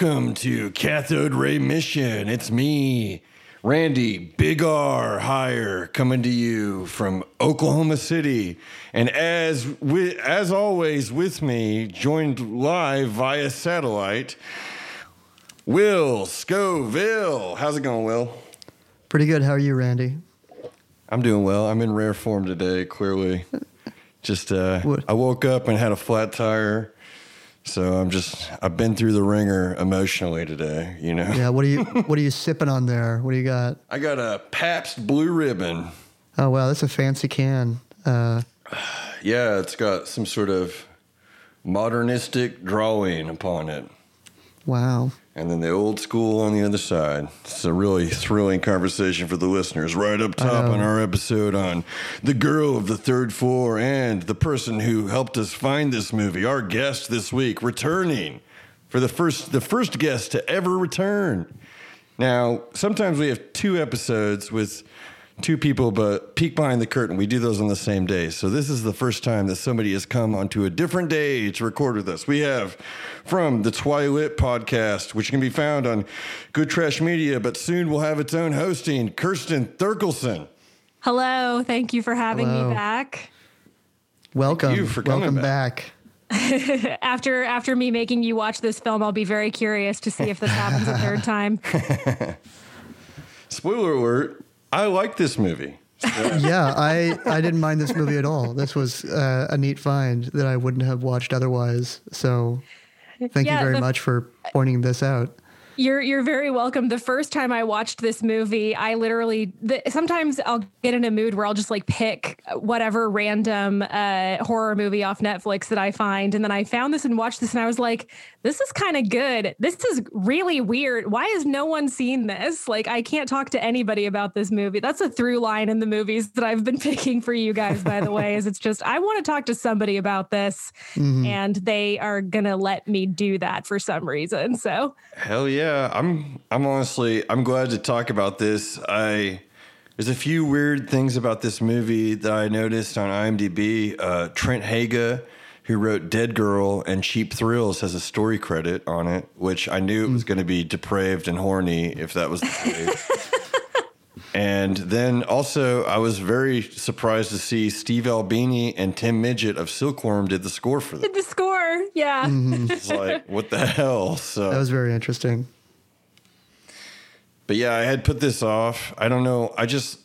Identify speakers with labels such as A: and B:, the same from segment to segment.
A: Welcome to Cathode Ray Mission. It's me, Randy Big R Higher, coming to you from Oklahoma City. And as wi- as always, with me, joined live via satellite, Will Scoville. How's it going, Will?
B: Pretty good. How are you, Randy?
A: I'm doing well. I'm in rare form today, clearly. Just uh,
B: What?
A: I woke up and had a flat tire. So I'm just I've been through the ringer emotionally today, you know.
B: Yeah. What are you What are you sipping on there? What do you got?
A: I got a Pabst Blue Ribbon.
B: Oh wow, that's a fancy can. Uh,
A: Yeah, it's got some sort of modernistic drawing upon it.
B: wow.
A: And then the old school on the other side. It's a really thrilling conversation for the listeners. Right up top on our episode on the girl of the third floor and the person who helped us find this movie. Our guest this week, returning for the first the first guest to ever return. Now, sometimes we have two episodes with two people, but peek behind the curtain. We do those on the same day. So this is the first time that somebody has come onto a different day to record with us. We have from the Twilight podcast, which can be found on Good Trash Media, but soon will have its own hosting, Kirsten Thurkelson.
C: Hello, thank you for having
B: Hello.
C: me back.
B: Welcome.
A: Thank you for coming
B: Welcome
A: back.
B: back.
C: After after me making you watch this film, I'll be very curious to see if this happens a third time.
A: Spoiler alert, I like this movie.
B: Yeah, I I didn't mind this movie at all. This was uh, a neat find that I wouldn't have watched otherwise. So, thank
C: Yeah,
B: you very
C: the-
B: much for pointing this out.
C: You're you're very welcome. The first time I watched this movie, I literally the, sometimes I'll get in a mood where I'll just like pick whatever random uh, horror movie off Netflix that I find, and then I found this and watched this, and I was like, "This is kind of good. This is really weird. Why has no one seen this? Like, I can't talk to anybody about this movie. That's a through line in the movies that I've been picking for you guys. By the way, is it's just I want to talk to somebody about this,
B: Mm-hmm.
C: and they are gonna let me do that for some reason. So.
A: Hell yeah. I'm I'm honestly I'm glad to talk about this. I there's a few weird things about this movie that I noticed on IMDb. Uh, Trent Haaga, who wrote Dead Girl and Cheap Thrills, has a story credit on it, which I knew it was going to be depraved and horny if that was the case. and then also, I was very surprised to see Steve Albini and Tim Midyett of Silkworm did the score for this.
C: the score. Yeah.
A: It's like, what the hell? So
B: That was very interesting.
A: But yeah, I had put this off. I don't know. I just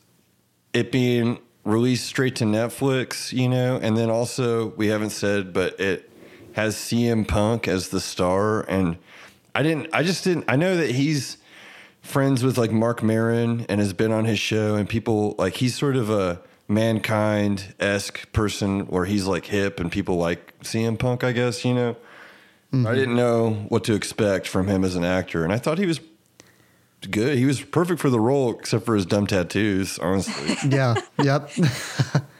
A: it being released straight to Netflix, you know, and then also we haven't said, but it has CM Punk as the star, and I didn't. I just didn't. I know that he's friends with like Marc Maron and has been on his show, and people like he's sort of a mankind esque person where he's like hip and people like CM Punk, I guess, you know. I mm-hmm. didn't know what to expect from him as an actor, and I thought he was good. He was perfect for the role, except for his dumb tattoos. Honestly,
B: Yeah. yep.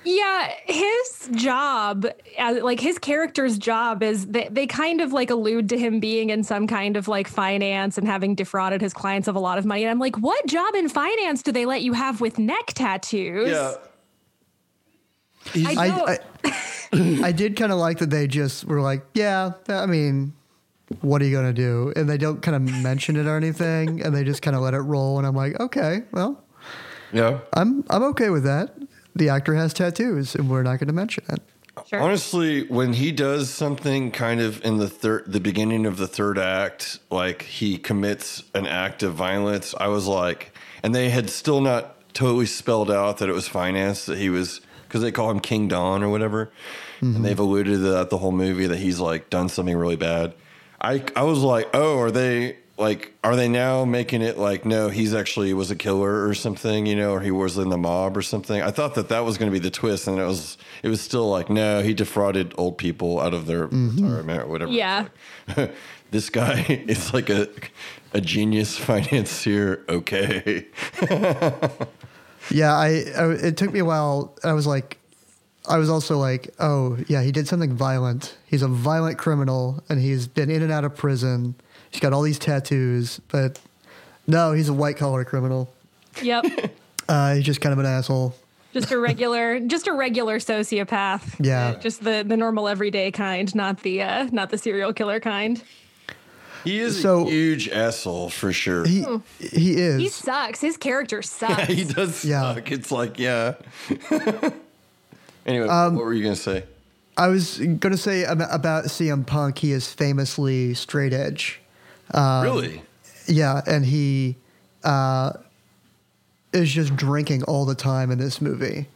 C: Yeah, his job, uh, like his character's job, is they, they kind of like allude to him being in some kind of like finance and having defrauded his clients of a lot of money. And I'm like, what job in finance do they let you have with neck tattoos?
A: yeah.
C: I.
B: I, I, I did kind of like that they just were like, yeah, I mean, what are you going to do? And they don't kind of mention it or anything. And they just kind of let it roll. And I'm like, okay, well,
A: Yeah.
B: I'm, I'm okay with that. The actor has tattoos and we're not going to mention it.
C: Sure.
A: Honestly, when he does something kind of in the third, the beginning of the third act, like he commits an act of violence, I was like, and they had still not totally spelled out that it was finance that he was because they call him King Don or whatever, and mm-hmm. they've alluded to that the whole movie that he's like done something really bad. I I was like, oh, are they like are they now making it like no, he's actually was a killer or something, you know, or he was in the mob or something? I thought that that was going to be the twist, and it was it was still like no, he defrauded old people out of their mm-hmm. retirement or whatever.
C: Yeah.
A: this guy is like a a genius financier. Okay,
B: Yeah, I, I it took me a while. I was like, I was also like, oh yeah, he did something violent. He's a violent criminal, and he's been in and out of prison. He's got all these tattoos, but no, he's a white collar criminal.
C: Yep.
B: Uh, he's just kind of an asshole.
C: just a regular, just a regular sociopath.
B: Yeah.
C: Uh, just the the normal everyday kind, not the uh, not the serial killer kind.
A: He is
B: So-
A: a huge asshole for sure.
B: He he is.
C: He sucks. His character sucks.
A: Yeah, he does
B: Yeah.
A: suck. It's like, yeah. Anyway,
B: Um,
A: what were you going to say?
B: I was gonna say ab- about CM Punk. He is famously straight edge. um,
A: really?
B: Yeah, and he uh, is just drinking all the time in this movie.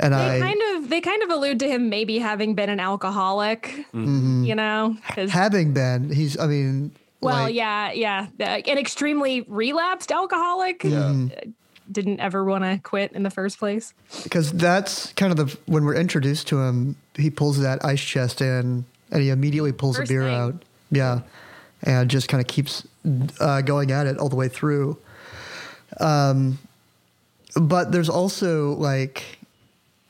B: And
C: They
B: I
C: kind of they kind of allude to him maybe having been an alcoholic,
B: Mm-hmm.
C: you know, 'cause-
B: having been, he's. I mean,
C: well,
B: like,
C: yeah, yeah, uh, an extremely relapsed alcoholic.
A: Yeah.
C: Didn't ever want to quit in the first place.
B: because that's kind of the when we're introduced to him, he pulls that ice chest in, and he immediately pulls
C: First
B: a beer
C: thing.
B: out. Yeah, and just kind of keeps uh, going at it all the way through. Um, but there's also like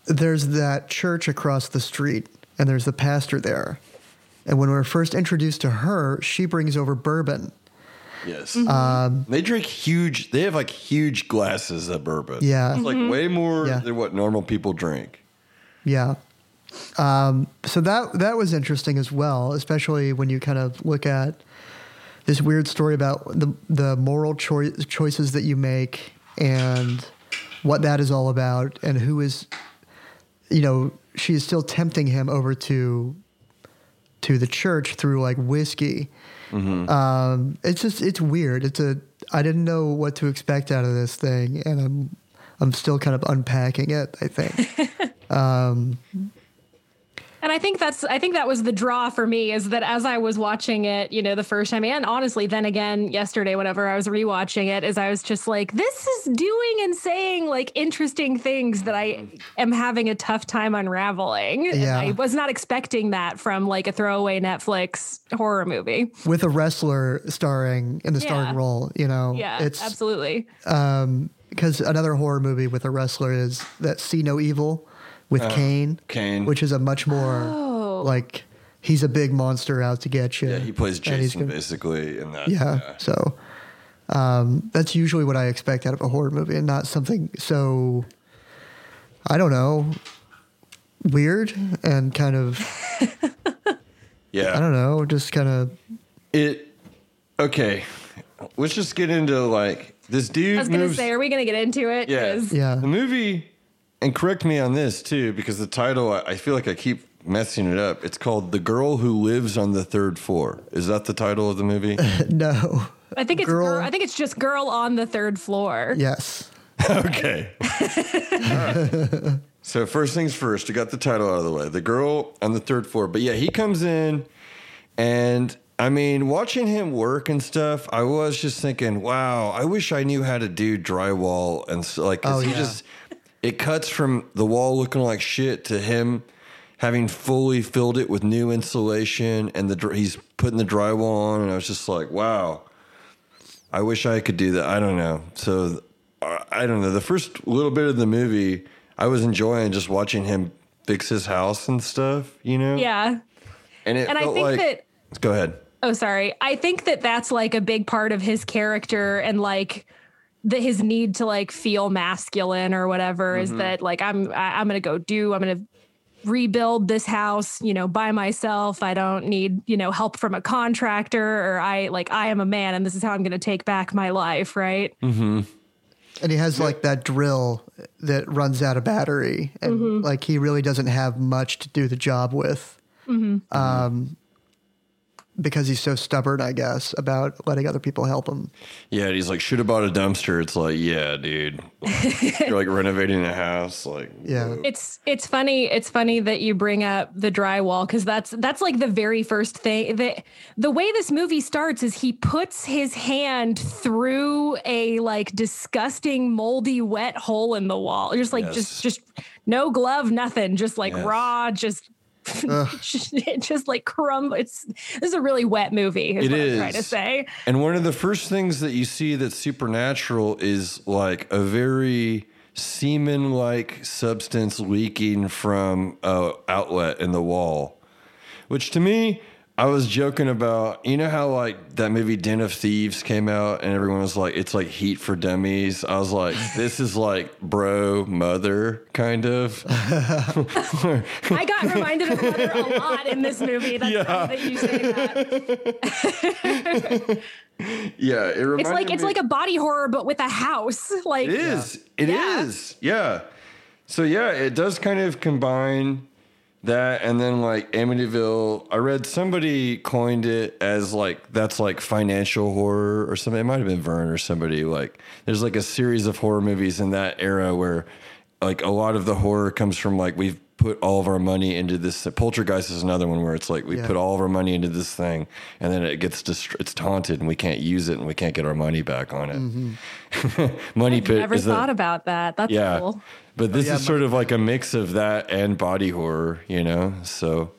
B: there's that church across the street, and there's the pastor there. And when we're first introduced to her, she brings over bourbon.
A: Yes.
C: Mm-hmm.
B: Um,
A: they drink huge, they have like huge glasses of bourbon.
B: Yeah.
A: It's like
C: Mm-hmm.
A: way more
B: Yeah.
A: than what normal people drink.
B: Yeah. Um, so that that was interesting as well, especially when you kind of look at this weird story about the the moral choi- choices that you make and what that is all about, and who is, you know, she is still tempting him over to to the church through like whiskey. Um, it's just it's weird. It's a I didn't know what to expect out of this thing, and I'm I'm still kind of unpacking it. I think.
C: And I think that's I think that was the draw for me is that as I was watching it, you know, the first time and honestly then again yesterday whenever I was rewatching it is I was just like this is doing and saying like interesting things that I am having a tough time unraveling. And
B: Yeah.
C: I was not expecting that from like a throwaway Netflix horror movie.
B: with a wrestler starring in the starring
C: Yeah.
B: role. You know,
C: Yeah,
B: it's
C: absolutely.
B: Um because another horror movie with a wrestler is that See No Evil with Kane,
A: Kane.
B: which is a much more
C: Oh.
B: like he's a big monster out to get you.
A: Yeah, he plays
B: and he's
A: Jason
B: gonna-
A: basically in that.
B: Yeah, so um, that's usually what I expect out of a horror movie, and not something so I don't know weird and kind of
A: Yeah.
B: I don't know, just kind of
A: It okay. Let's just get into like this dude.
C: I was gonna
A: moves,
C: say, are we gonna get into it?
A: yeah,
C: 'Cause-
B: Yeah.
A: The movie, and correct me on this too, because the title I, I feel like I keep messing it up. It's called "The Girl Who Lives on the Third Floor." Is that the title of the movie?
B: no.
C: I think it's
B: Girl-
C: girl, I think it's just girl on the third floor.
B: Yes.
A: okay. All right. So first things first, we got the title out of the way. The girl on the third floor. But yeah, he comes in and I mean, watching him work and stuff, I was just thinking, wow, I wish I knew how to do drywall and so, like 'cause
B: Oh,
A: he
B: yeah.
A: just it cuts from the wall looking like shit to him having fully filled it with new insulation and the he's putting the drywall on and I was just like, wow. I wish I could do that. I don't know. So uh, I don't know. The first little bit of the movie, I was enjoying just watching him fix his house and stuff, you know?
C: Yeah.
A: And it
C: And I think
A: like,
C: that
A: Go ahead.
C: Oh, sorry. I think that that's like a big part of his character and like the his need to like feel masculine or whatever
A: Mm-hmm.
C: is that like I'm I, I'm gonna go do I'm gonna rebuild this house you know by myself I don't need you know help from a contractor or I like I am a man and this is how I'm gonna take back my life right Mm-hmm.
B: And he has like that drill that runs out of battery, and
C: Mm-hmm.
B: like he really doesn't have much to do the job with,
C: Mm-hmm.
B: um, because he's so stubborn, I guess, about letting other people help him.
A: Yeah, he's like, should have bought a dumpster. It's like, yeah, dude. You're like renovating a house. Like,
B: Yeah,
C: It's it's funny it's funny that you bring up the drywall because that's that's like the very first thing that the way this movie starts is he puts his hand through a like disgusting moldy wet hole in the wall just like
A: Yes.
C: just just no glove nothing just like
A: Yes.
C: raw just it just like crumb it's this is a really wet movie is
A: It
C: what
A: is.
C: I'm trying to say
A: And one of the first things that you see that's supernatural is like a very semen like substance leaking from a outlet in the wall. Which to me, I was joking about you know how like that movie Den of Thieves came out and everyone was like it's like Heat for Dummies. I was like this is like bro mother kind of.
C: I got reminded of Mother a lot in this movie. That's
A: Yeah.
C: funny that you say that.
A: yeah, it
C: It's like it's like a body horror, but with a house. Like
A: It is. It is.
C: Yeah.
A: yeah. So yeah, it does kind of combine that and then like Amityville. I read somebody coined it as like that's like financial horror or something. It might have been Vern or somebody. Like there's like a series of horror movies in that era where like a lot of the horror comes from like we've put all of our money into this. Poltergeist is another one where it's like we
B: Yeah.
A: put all of our money into this thing and then it gets dist- it's taunted and we can't use it and we can't get our money back on it. Mm-hmm. money pit
C: never
A: is the-
C: thought about that. That's
A: yeah.
C: cool.
A: But oh, this
B: yeah,
A: is sort of like a mix of that and body horror, you know? So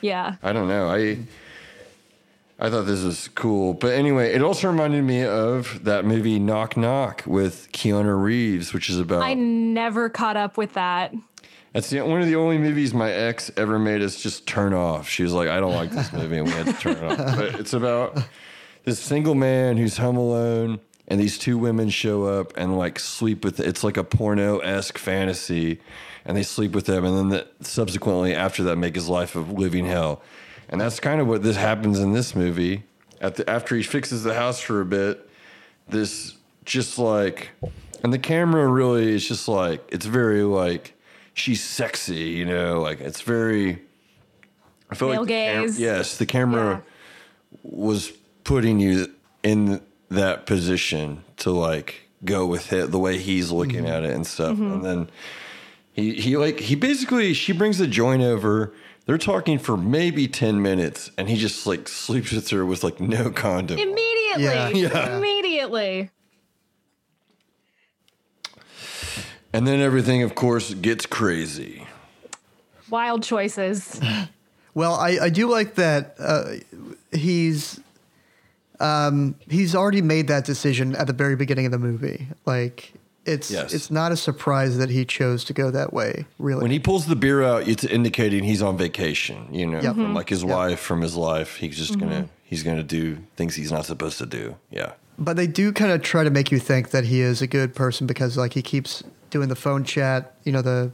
C: Yeah.
A: I don't know. I I thought this was cool. But anyway, it also reminded me of that movie Knock Knock with Keanu Reeves, which is about
C: I never caught up with that.
A: That's the, one of the only movies my ex ever made us just turn off. She was like, I don't like this movie, and we had to turn it off. But it's about this single man who's home alone, and these two women show up and like sleep with. It's like a porno esque fantasy, and they sleep with him, and then the, subsequently after that, make his life a living hell. And that's kind of what this happens in this movie. At the, after he fixes the house for a bit, this just like and the camera really is just like it's very like she's sexy you know like it's very i feel
C: Male
A: like the cam-
C: gaze.
A: yes the camera was putting you in that position to like go with it the way he's looking mm-hmm. at it and stuff mm-hmm. and then he he like he basically she brings the joint over they're talking for maybe 10 minutes and he just like sleeps with her with like no condom
C: Immediately.
B: Yeah.
A: Yeah.
C: Immediately.
A: And then everything of course gets crazy
C: Wild choices.
B: Well, I, I do like that uh, he's um, he's already made that decision at the very beginning of the movie. Like it's
A: Yes.
B: it's not a surprise that he chose to go that way. Really,
A: When he pulls the beer out, it's indicating he's on vacation, you know,
B: Yep.
A: from like his
B: Yep.
A: wife, from his life. He's just
C: Mm-hmm.
A: gonna he's gonna do things he's not supposed to do. Yeah.
B: but they do kind of try to make you think that he is a good person because like he keeps doing the phone chat, you know, the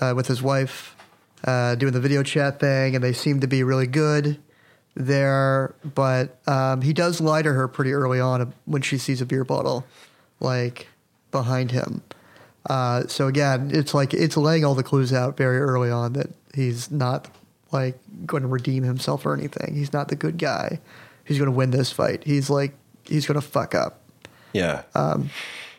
B: uh, with his wife, uh, doing the video chat thing, and they seem to be really good there. But um, he does lie to her pretty early on when she sees a beer bottle, like behind him. Uh, so again, it's like it's laying all the clues out very early on that he's not like going to redeem himself or anything. He's not the good guy. He's going to win this fight. He's like he's going to fuck up.
A: Yeah.
B: Um,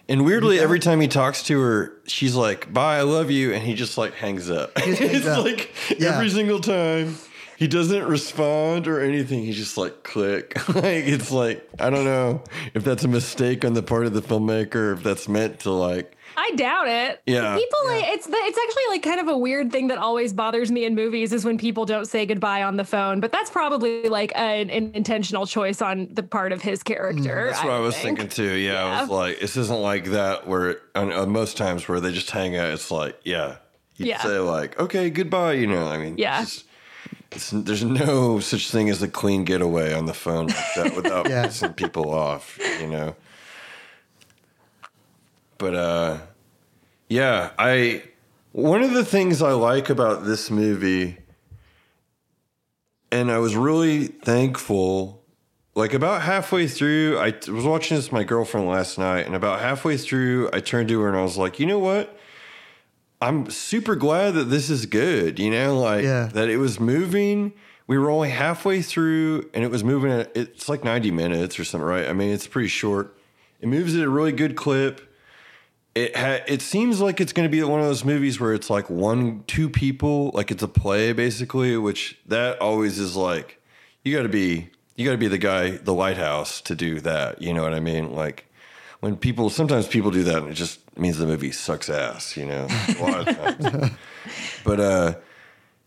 A: and weirdly, every time he talks to her, she's like, "Bye, I love you," and he just like hangs up.
B: hangs
A: it's
B: up.
A: like
B: Yeah.
A: every single time he doesn't respond or anything. He's just like click. like it's like I don't know if that's a mistake on the part of the filmmaker, if that's meant to like
C: I doubt it.
A: Yeah.
C: People like it's the, it's actually like kind of a weird thing that always bothers me in movies is when people don't say goodbye on the phone. But that's probably like an, an intentional choice on the part of his mm, character.
A: That's what I,
C: would
A: was
C: think.
A: thinking too. Yeah, I was like, this isn't like that where on, on most times where they just hang out. It's like, yeah, you
C: Yeah.
A: say like, okay, goodbye. You know, I mean,
C: Yeah.
A: it's just- it's, there's no such thing as a clean getaway on the phone like that without
B: Yeah.
A: pissing people off. You know. But uh, yeah, I one of the things I like about this movie, and I was really thankful. Like about halfway through, I was watching this with my girlfriend last night, and about halfway through, I turned to her and I was like, "You know what? I'm super glad that this is good. You know, like
B: Yeah.
A: that it was moving. We were only halfway through, and it was moving. At, it's like 90 minutes or something, right? I mean, it's pretty short. It moves at a really good clip. It ha- it seems like it's going to be one of those movies where it's like one, two people, like it's a play basically. Which that always is like, you got to be, you got to be the guy, the lighthouse to do that. You know what I mean? Like when people, sometimes people do that, and it just means the movie sucks ass. You know, a lot of times. but uh,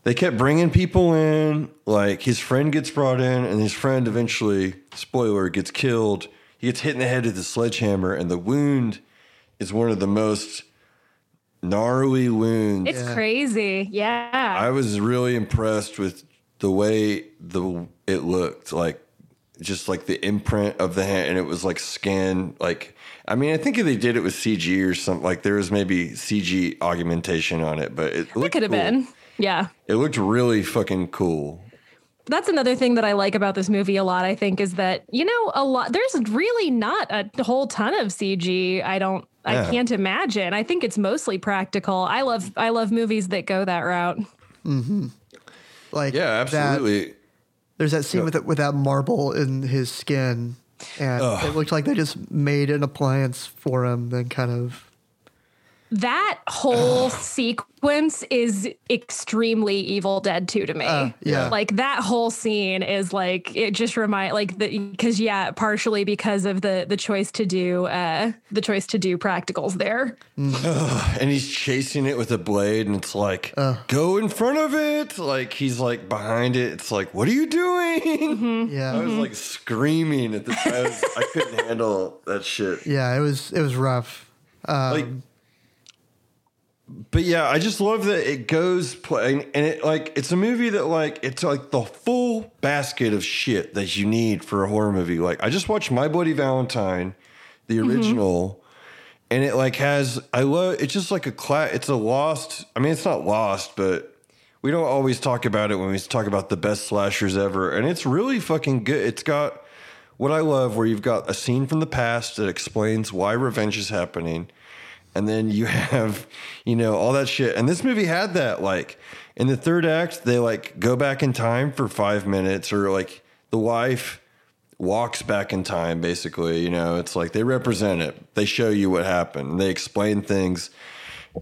A: they kept bringing people in. Like his friend gets brought in, and his friend eventually, spoiler, gets killed. He gets hit in the head with a sledgehammer, and the wound is one of the most gnarly wounds.
C: It's crazy. Yeah.
A: I was really impressed with the way the it looked like just like the imprint of the hand and it was like skin like I mean I think if they did it with CG or something like there was maybe CG augmentation on it but it
C: It
A: looked
C: could have
A: cool.
C: been. Yeah.
A: it looked really fucking cool
C: That's another thing that I like about this movie a lot, I think, is that, you know, a lot there's really not a whole ton of CG. I don't
A: Yeah.
C: I can't imagine. I think it's mostly practical. I love I love movies that go that route. Mm-hmm.
B: Like
A: yeah
B: that-
A: absolutely
B: there's that scene with it, with that marble in his skin, and it looked like they just made an appliance for him. Then kind of
C: That whole sequence is extremely Evil Dead 2 to me.
B: Uh, yeah.
C: Like that whole scene is like it just remind like the because yeah, partially because of the the choice to do uh the choice to do practicals there.
A: and he's chasing it with a blade and it's like go in front of it like he's like behind it it's like what are you doing
B: yeah,
A: I was like screaming at the I, was, I couldn't handle that shit
B: yeah. It was it was rough. Um,
A: like but yeah i just love that it goes play and it like it's a movie that like it's like the full basket of shit that you need for a horror movie. Like i just watched my bloody valentine the mm-hmm. original and it like has i love it's just like a class it's a lost i mean it's not lost but we don't always talk about it when we talk about the best slashers ever and it's really fucking good. It's got what i love where you've got a scene from the past that explains why revenge is happening and then you have you know all that shit. And this movie had that like in the third act they like go back in time for five minutes or like the wife walks back in time basically you know? It's like they represent it. They show you what happened. They explain things.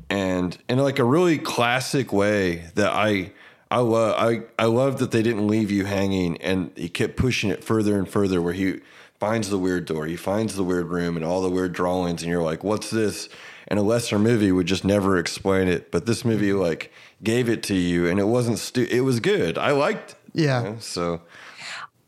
A: And in like a really classic way that i i love i i love that they didn't leave you hanging and he kept pushing it further and further where he finds the weird door. He finds the weird room and all the weird drawings and you're like what's this and a lesser movie would just never explain it but this movie like gave it to you and it wasn't stu- it was good i liked
B: Yeah.
A: you know, so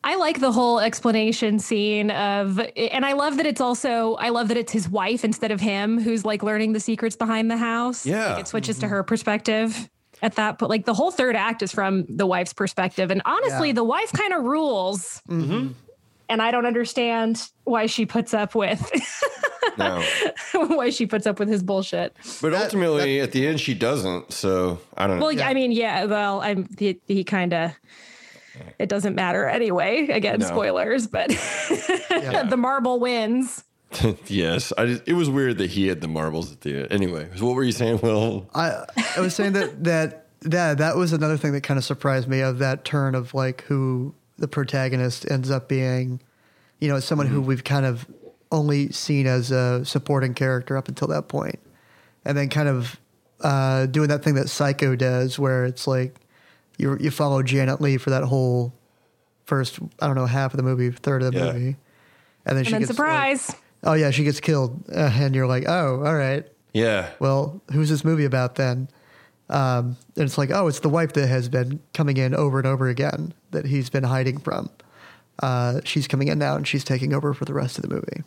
C: I like the whole explanation scene of, and I love that it's also, I love that it's his wife instead of him who's like learning the secrets behind the house.
A: Yeah.
C: Like it switches to her perspective at that, point. like the whole third act is from the wife's perspective. And honestly,
B: Yeah.
C: the wife kind of rules. Hmm. And I don't understand why she puts up with,
A: no
C: why she puts up with his bullshit.
A: but ultimately at the end she doesn't so i don't know
C: Well, yeah. I mean, yeah, well, I'm, he, he kind of, it doesn't matter anyway. Again,
A: No.
C: spoilers, but the marble wins.
A: yes, I just, it was weird that he had the marbles at the end. Anyway, so what were you saying, Will?
B: I I was saying that that that that was another thing that kind of surprised me of that turn of like who the protagonist ends up being. You know, someone who mm-hmm. we've kind of only seen as a supporting character up until that point, and then kind of uh, doing that thing that Psycho does, where it's like you you follow Janet Leigh for that whole first I don't know half of the movie, third of the
A: Yeah.
B: movie, and then she
C: then
B: gets like,
C: surprise.
B: oh yeah, she gets killed, uh, and you're like, oh, all right
A: Yeah,
B: well, who's this movie about then? Um, and it's like, oh, it's the wife that has been coming in over and over again that he's been hiding from. Uh, she's coming in now and she's taking over for the rest of the movie.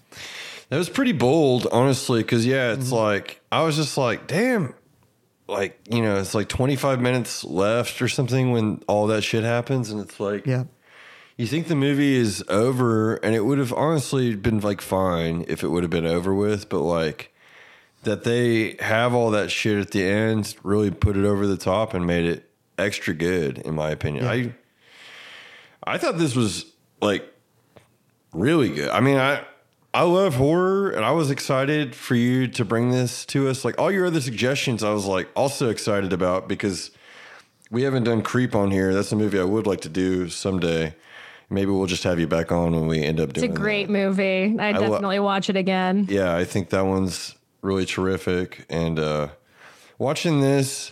A: that was pretty bold, honestly. Because yeah, it's like I was just like, damn, like you know, it's like 25 minutes left or something when all that shit happens, and it's like,
B: Yeah.
A: you think the movie is over, and it would have honestly been like fine if it would have been over with, but like that they have all that shit at the end really put it over the top and made it extra good in my opinion.
B: Yeah.
A: I I thought this was like really good. I mean, I I love horror and I was excited for you to bring this to us. Like all your other suggestions I was like also excited about because we haven't done Creep on here. That's a movie I would like to do someday. Maybe we'll just have you back on when we end up doing.
C: It's a great
A: that.
C: movie. I
A: lo-
C: definitely watch it again.
A: Yeah, I think that one's really terrific. And uh, watching this,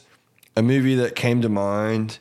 A: a movie that came to mind,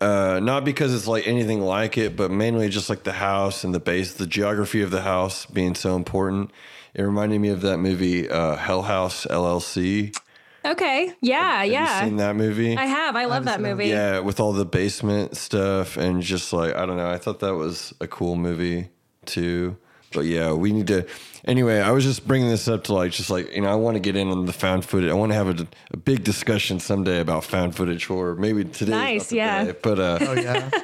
A: uh, not because it's like anything like it, but mainly just like the house and the base, the geography of the house being so important. It reminded me of that movie, uh, Hell House LLC.
C: Okay. Yeah.
A: Have
C: yeah.
A: you seen that movie?
C: I have. I love that movie.
A: Yeah, with all the basement stuff and just like I don't know, I thought that was a cool movie too. But yeah, we need to. Anyway, I was just bringing this up to like just like you know I want to get in on the found footage. I want to have a, a big discussion someday about found footage horror. Maybe today.
C: Nice, yeah.
A: But uh,
B: Oh, yeah.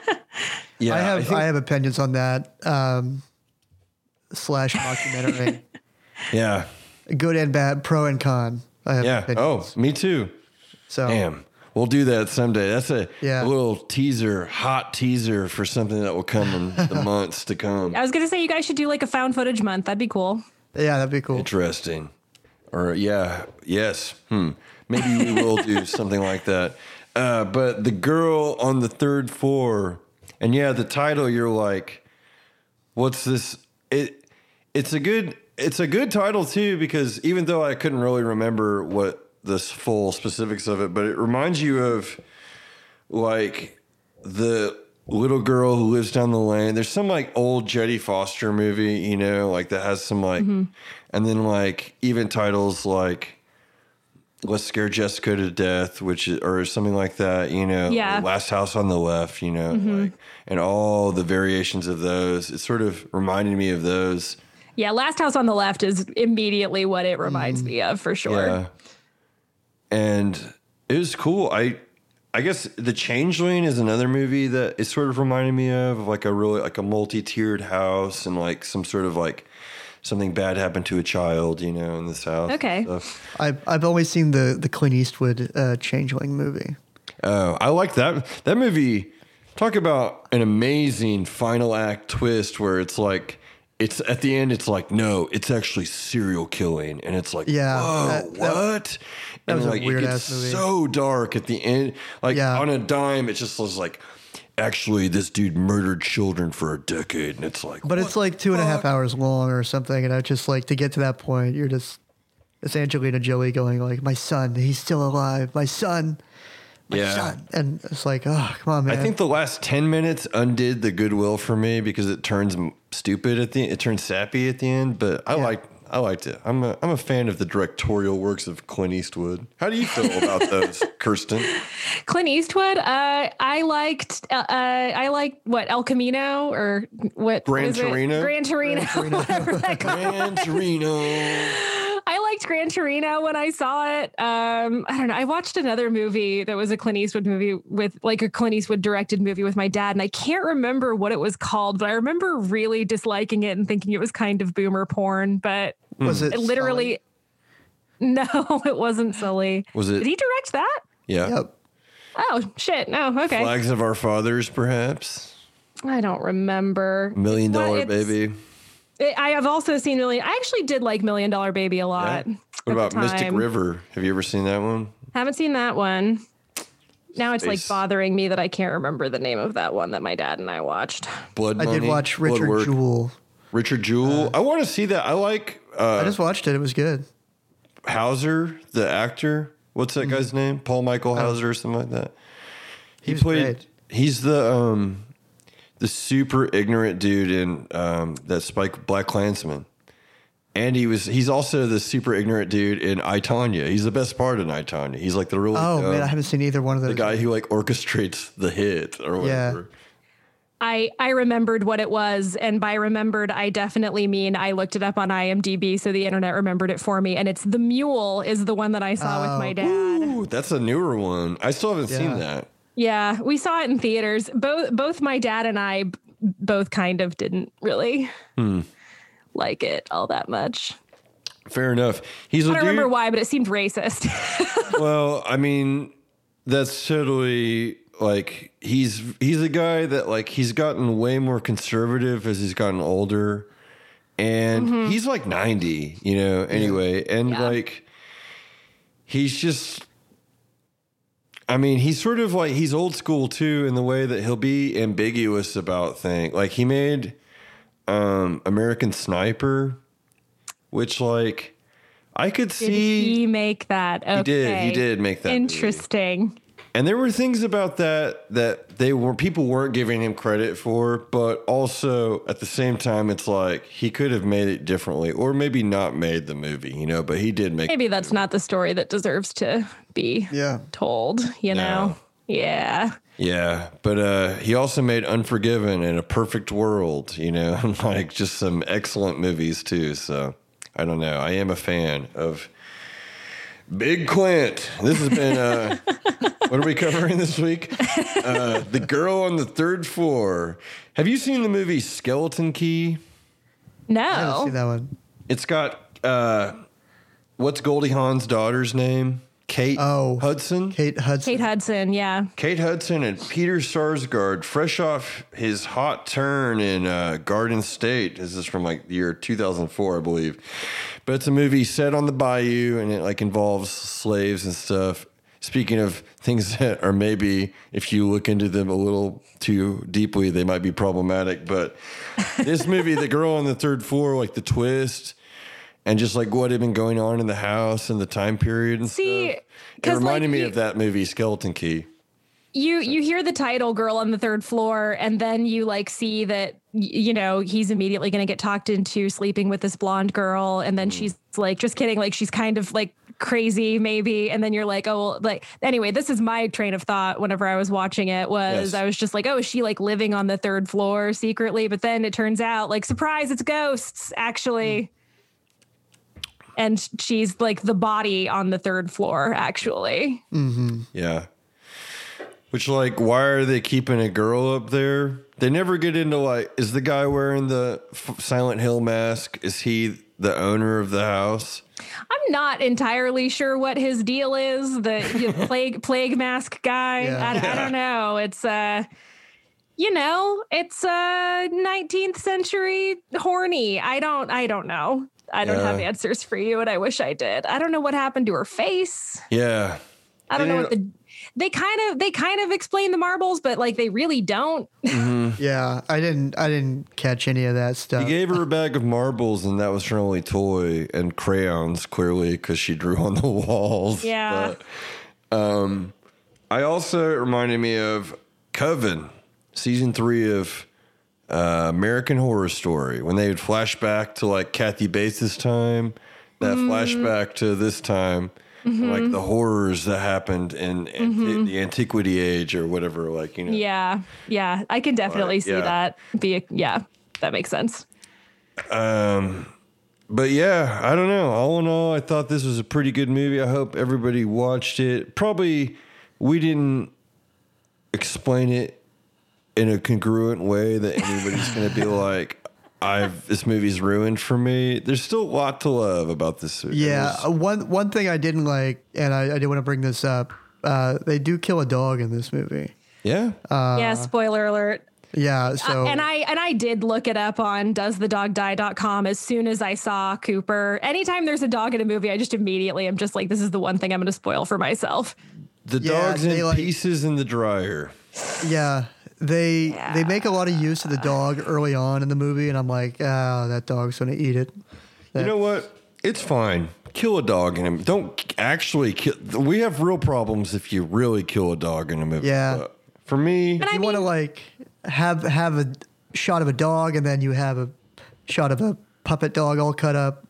A: Yeah,
B: I have I,
A: think-
B: have opinions on that um, slash documentary.
A: yeah,
B: Good and bad, pro and con. I have
A: yeah.
B: opinions.
A: Oh, me too.
B: so
A: Damn. We'll do that someday. That's a,
B: Yeah.
A: a little teaser, hot teaser for something that will come in the months to come.
C: I was gonna say you guys should do like a found footage month. That'd be cool.
B: yeah, that'd be cool.
A: Interesting. Or yeah, yes. Hmm. Maybe we will do something like that. Uh, but the girl on the third floor, and yeah, the title. You're like, what's this? It. It's a good. It's a good title too because even though I couldn't really remember what the full specifics of it, but it reminds you of like the little girl who lives down the lane. There's some like old Jodie Foster movie, you know, like that has some like, mm-hmm. and then like even titles like "Let's Scare Jessica to Death," which is, or something like that, you know,
C: Yeah.
A: "Last House on the Left," you know, mm-hmm. like, and all the variations of those. It sort of reminded me of those.
C: Yeah, Last House on the Left is immediately what it reminds mm. me of for sure.
A: Yeah. And it was cool. I I guess The Changeling is another movie that it sort of reminded me of, of like a really like a multi-tiered house and like some sort of like something bad happened to a child, you know, in this house.
C: Okay.
B: I've I've only seen the the Clint Eastwood uh, Changeling movie.
A: Oh, I like that. That movie. Talk about an amazing final act twist where it's like it's at the end. It's like no, it's actually serial killing, and it's like
B: Yeah,
A: whoa,
B: that- that-
A: what? and
B: was a
A: like it gets so dark at the end. Like
B: Yeah.
A: on a dime, it just was like. Actually, this dude murdered children for a decade, and it's like,
B: But it's like two and a half
A: fuck?
B: hours long or something, and I just like to get to that point. You're just it's Angelina Jolie going like, "My son, he's still alive. My son, my
A: Yeah.
B: son," and it's like, oh, come on, man.
A: I think the last ten minutes undid the goodwill for me because it turns stupid at the it turns sappy at the end. But I
B: Yeah.
A: liked I liked it. I'm a I'm a fan of the directorial works of Clint Eastwood. How do you feel about those, Kirsten?
C: Clint Eastwood. Uh, I liked. Uh, uh, I liked what El Camino or what
A: Gran
C: was it?
A: Torino?
C: Gran Torino. whatever that
A: Gran Torino.
C: I liked Gran Torino when I saw it. Um, I don't know. I watched another movie that was a Clint Eastwood movie with like a Clint Eastwood directed movie with my dad, and I can't remember what it was called, but I remember really disliking it and thinking it was kind of boomer porn. But
B: was it
C: it literally, no, it wasn't Sully.
A: Was it-
C: Did he direct that?
A: Yeah.
B: Yep.
C: Oh shit! No, okay.
A: Flags of Our Fathers, perhaps.
C: I don't remember.
A: Million
C: Dollar
A: Dollar
C: it's-
A: Baby.
C: It- I have also seen Million. I actually did like Million Dollar Baby a
A: Yeah.
C: lot.
A: What about Mystic. River? Have you ever seen that one?
C: Haven't seen that one. Now it's like bothering me that I can't remember the name of that one that my dad and I watched.
A: Blood
B: I did watch Richard
A: Work.
B: Jewell.
A: Richard Jewell. I want to see that. I like uh,
B: I just watched it. It was good.
A: Hauser, the actor. What's
B: Mm-hmm.
A: that guy's name? Paul Michael Hauser or something like that. He,
B: was
A: played.
B: great.
A: He's the um, the super ignorant dude in um, that Spike Black Klansman, and he was. He's also the super ignorant dude in I Tonya. He's the best part in I Tonya. He's like the really
B: Oh
A: dumb-
B: man, I haven't seen either one of those.
A: the guy who like orchestrates the hit or whatever.
C: I I remembered what it was, and by remembered, I definitely mean I looked it up on IMDb, so the internet remembered it for me. And it's the Mule is the one that I saw with my
B: Oh.
C: dad.
A: Ooh, that's a newer one. I still haven't
B: Yeah.
A: seen that.
C: Yeah, we saw it in theaters. Both both my dad and I b- both kind of didn't really
A: Hmm.
C: like it all that much.
A: Fair enough. He's
C: I don't
A: dude.
C: remember why, but it seemed racist.
A: well, I mean, that's totally like he's he's a guy that like he's gotten way more conservative as he's gotten older, and he's like ninety, you know. Anyway, and
C: Yeah.
A: like he's just. I mean, he's sort of like he's old school too in the way that he'll be ambiguous about things. Like he made um American Sniper, which like I could
C: Did
A: see
C: he make that? Okay.
A: he did. He did make that. movie.
C: Interesting.
A: And there were things about that that they were people weren't giving him credit for, but also at the same time, it's like he could have made it differently, or maybe not made the movie, you know. But he did make.
C: Maybe that's not the story that deserves to be
B: Yeah.
C: told, you know? Yeah.
A: Yeah, but uh, he also made Unforgiven and A Perfect World, you know, and like just some excellent movies too. So I don't know. I am a fan of Big Clint. This has been uh what are we covering this week? Uh The Girl on the Third Floor. Have you seen the movie Skeleton Key? No.
B: I haven't
C: No.
B: seen that one.
A: It's got uh what's Goldie Hawn's daughter's name? Kate
B: Oh.
A: Hudson.
B: Kate Hudson.
C: Kate Hudson, yeah.
A: Kate Hudson and Peter Sarsgaard, fresh off his hot turn in uh, Garden State. This is from like the year 2004, I believe. But it's a movie set on the bayou, and it like involves slaves and stuff. Speaking of things that are maybe, if you look into them a little too deeply, they might be problematic. But this movie, The Girl on the Third Floor, like the twist, and just like what had been going on in the house and the time period and
C: See,
A: stuff. It reminded
C: like,
A: me
C: you-
A: of that movie, Skeleton Key.
C: you you hear the title girl on the third floor and then you like see that you know he's immediately going to get talked into sleeping with this blonde girl and
A: Mm.
C: then she's like just kidding like she's kind of like crazy maybe and then you're like oh well, like anyway this is my train of thought whenever i was watching it was
A: Yes.
C: i was just like oh is she like living on the third floor secretly but then it turns out like surprise it's ghosts actually and she's like the body on the third floor actually
A: Yeah. Which, like, why are they keeping a girl up there? They never get into, like, is the guy wearing the F- Silent Hill mask? Is he the owner of the house?
C: I'm not entirely sure what his deal is. The you know, plague plague mask guy.
B: Yeah.
C: I, I don't know. It's uh, you know, it's uh, 19th century horny. I don't. I don't know. I don't have answers for you, and I wish I did. I don't know what happened to her face.
A: Yeah.
C: I don't
A: They
C: know what the. They kind of they kind of explain the marbles, but like they really don't.
B: Yeah, I didn't. I didn't catch any of that stuff.
A: He gave her a bag of marbles, and that was her only toy, and crayons, clearly, because she drew on the walls.
C: Yeah.
A: But, um, I also it reminded me of Coven, season three of uh, American Horror Story, when they would flash back to like Kathy Bates' time, that
C: Mm-hmm.
A: flashback to this time. and, Like the horrors that happened in, in the antiquity age or whatever, like you know,
C: Mm-hmm. Yeah, yeah, I can definitely see
A: yeah.
C: that. Be a, yeah, that makes sense.
A: Um but yeah, I don't know. All in all, I thought this was a pretty good movie. I hope everybody watched it. Probably we didn't explain it in a congruent way that anybody's going to be like, "I've this movie's ruined for me." There's still a lot to love about this. movie.
B: Yeah,
A: There's-
B: uh, one one thing I didn't like, and I, I did want to bring this up. Uh, they do kill a dog in this movie.
A: yeah.
C: yeah, spoiler alert.
B: Yeah, so
C: Uh, and I and I did look it up on doesthedogdie.com as soon as I saw Cooper. Anytime there's a dog in a movie, I just immediately am just like, this is the one thing I'm going to spoil for myself.
A: the
B: yeah,
A: dog's in
B: like-
A: pieces in the dryer.
B: yeah, they they make a lot of use of the dog early on in the movie, and I'm like, oh, that dog's gonna eat it.
A: You know what? It's fine. Kill a dog in him. Don't actually kill. We have real problems if you really kill a dog in a movie.
B: Yeah.
A: But for me,
C: And I
B: you want to like have have a shot of a dog, and then you have a shot of a puppet dog all cut up.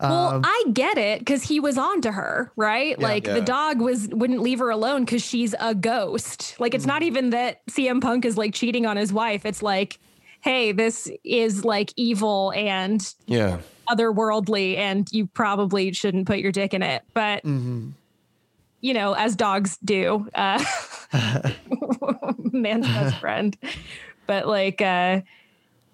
C: Well, I get it because he was on to her, right? like
A: Yeah.
C: the dog was wouldn't leave her alone because she's a ghost. Like it's not even that CM Punk is like cheating on his wife. It's like, hey, this is like evil and
A: yeah.
C: otherworldly and you probably shouldn't put your dick in it but you know as dogs do uh man's best friend but like uh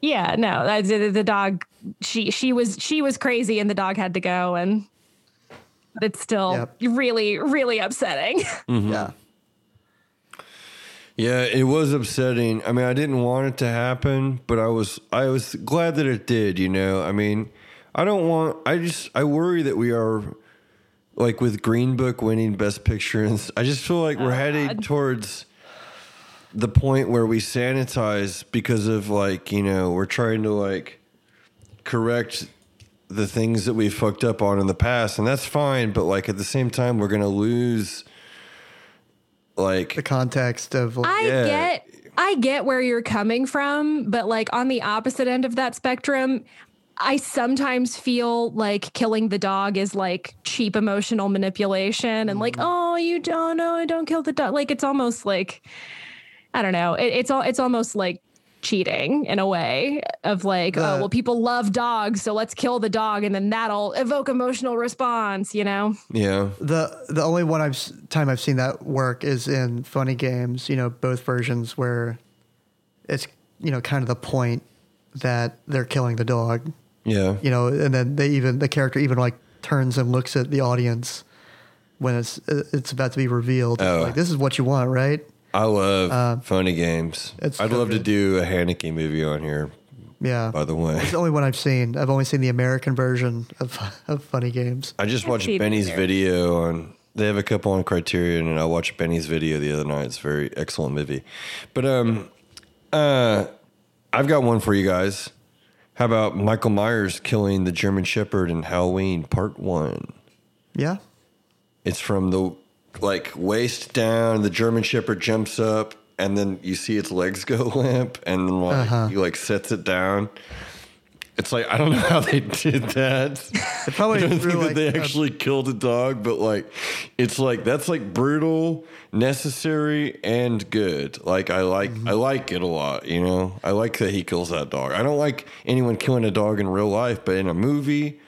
C: yeah no the, the dog she she was she was crazy and the dog had to go and it's still
B: Yep.
C: really really upsetting mm-hmm.
B: Yeah,
A: Yeah, it was upsetting. I mean, I didn't want it to happen, but I was I was glad that it did, you know. I mean, I don't want I just I worry that we are like with Green Book winning best picture and s- I just feel like we're oh, headed towards the point where we sanitize because of like, you know, we're trying to like correct the things that we fucked up on in the past and that's fine, but like at the same time we're going to lose like
B: the context of like,
C: I
A: Yeah.
C: get I get where you're coming from, but like on the opposite end of that spectrum, I sometimes feel like killing the dog is like cheap emotional manipulation and like, mm. oh, you don't know, I don't kill the dog. Like it's almost like I don't know. It, it's all it's almost like cheating in a way of like, oh, well, people love dogs, so let's kill the dog, and then that'll evoke emotional response. You know?
A: Yeah.
B: The the only one I've time I've seen that work is in Funny Games. You know, both versions where it's you know kind of the point that they're killing the dog.
A: Yeah.
B: You know, and then they even the character even like turns and looks at the audience when it's it's about to be revealed.
A: Oh.
B: Like this is what you want, right?
A: I love funny games.
B: Uh, it's
A: I'd
B: so
A: love to do a Haneke movie on here,
B: Yeah.
A: by the way.
B: It's the only one I've seen. I've only seen the American version of of Funny Games.
A: I just watched
C: see
A: Benny's video on. They have a couple on Criterion, and I watched Benny's video the other night. It's a very excellent movie. But um, uh, I've got one for you guys. How about Michael Myers killing the German Shepherd in Halloween Part One?
B: Yeah.
A: It's from the like waist down. The German Shepherd jumps up, and then you see its legs go limp, and then like
B: Uh-huh.
A: he like sets it down. It's like I don't know how they did that.
B: It probably
A: I don't think
B: like,
A: that they
B: a-
A: actually killed a dog, but like it's like that's like brutal, necessary, and good. Like I like
B: Mm-hmm.
A: I like it a lot. You know, I like that he kills that dog. I don't like anyone killing a dog in real life, but in a movie.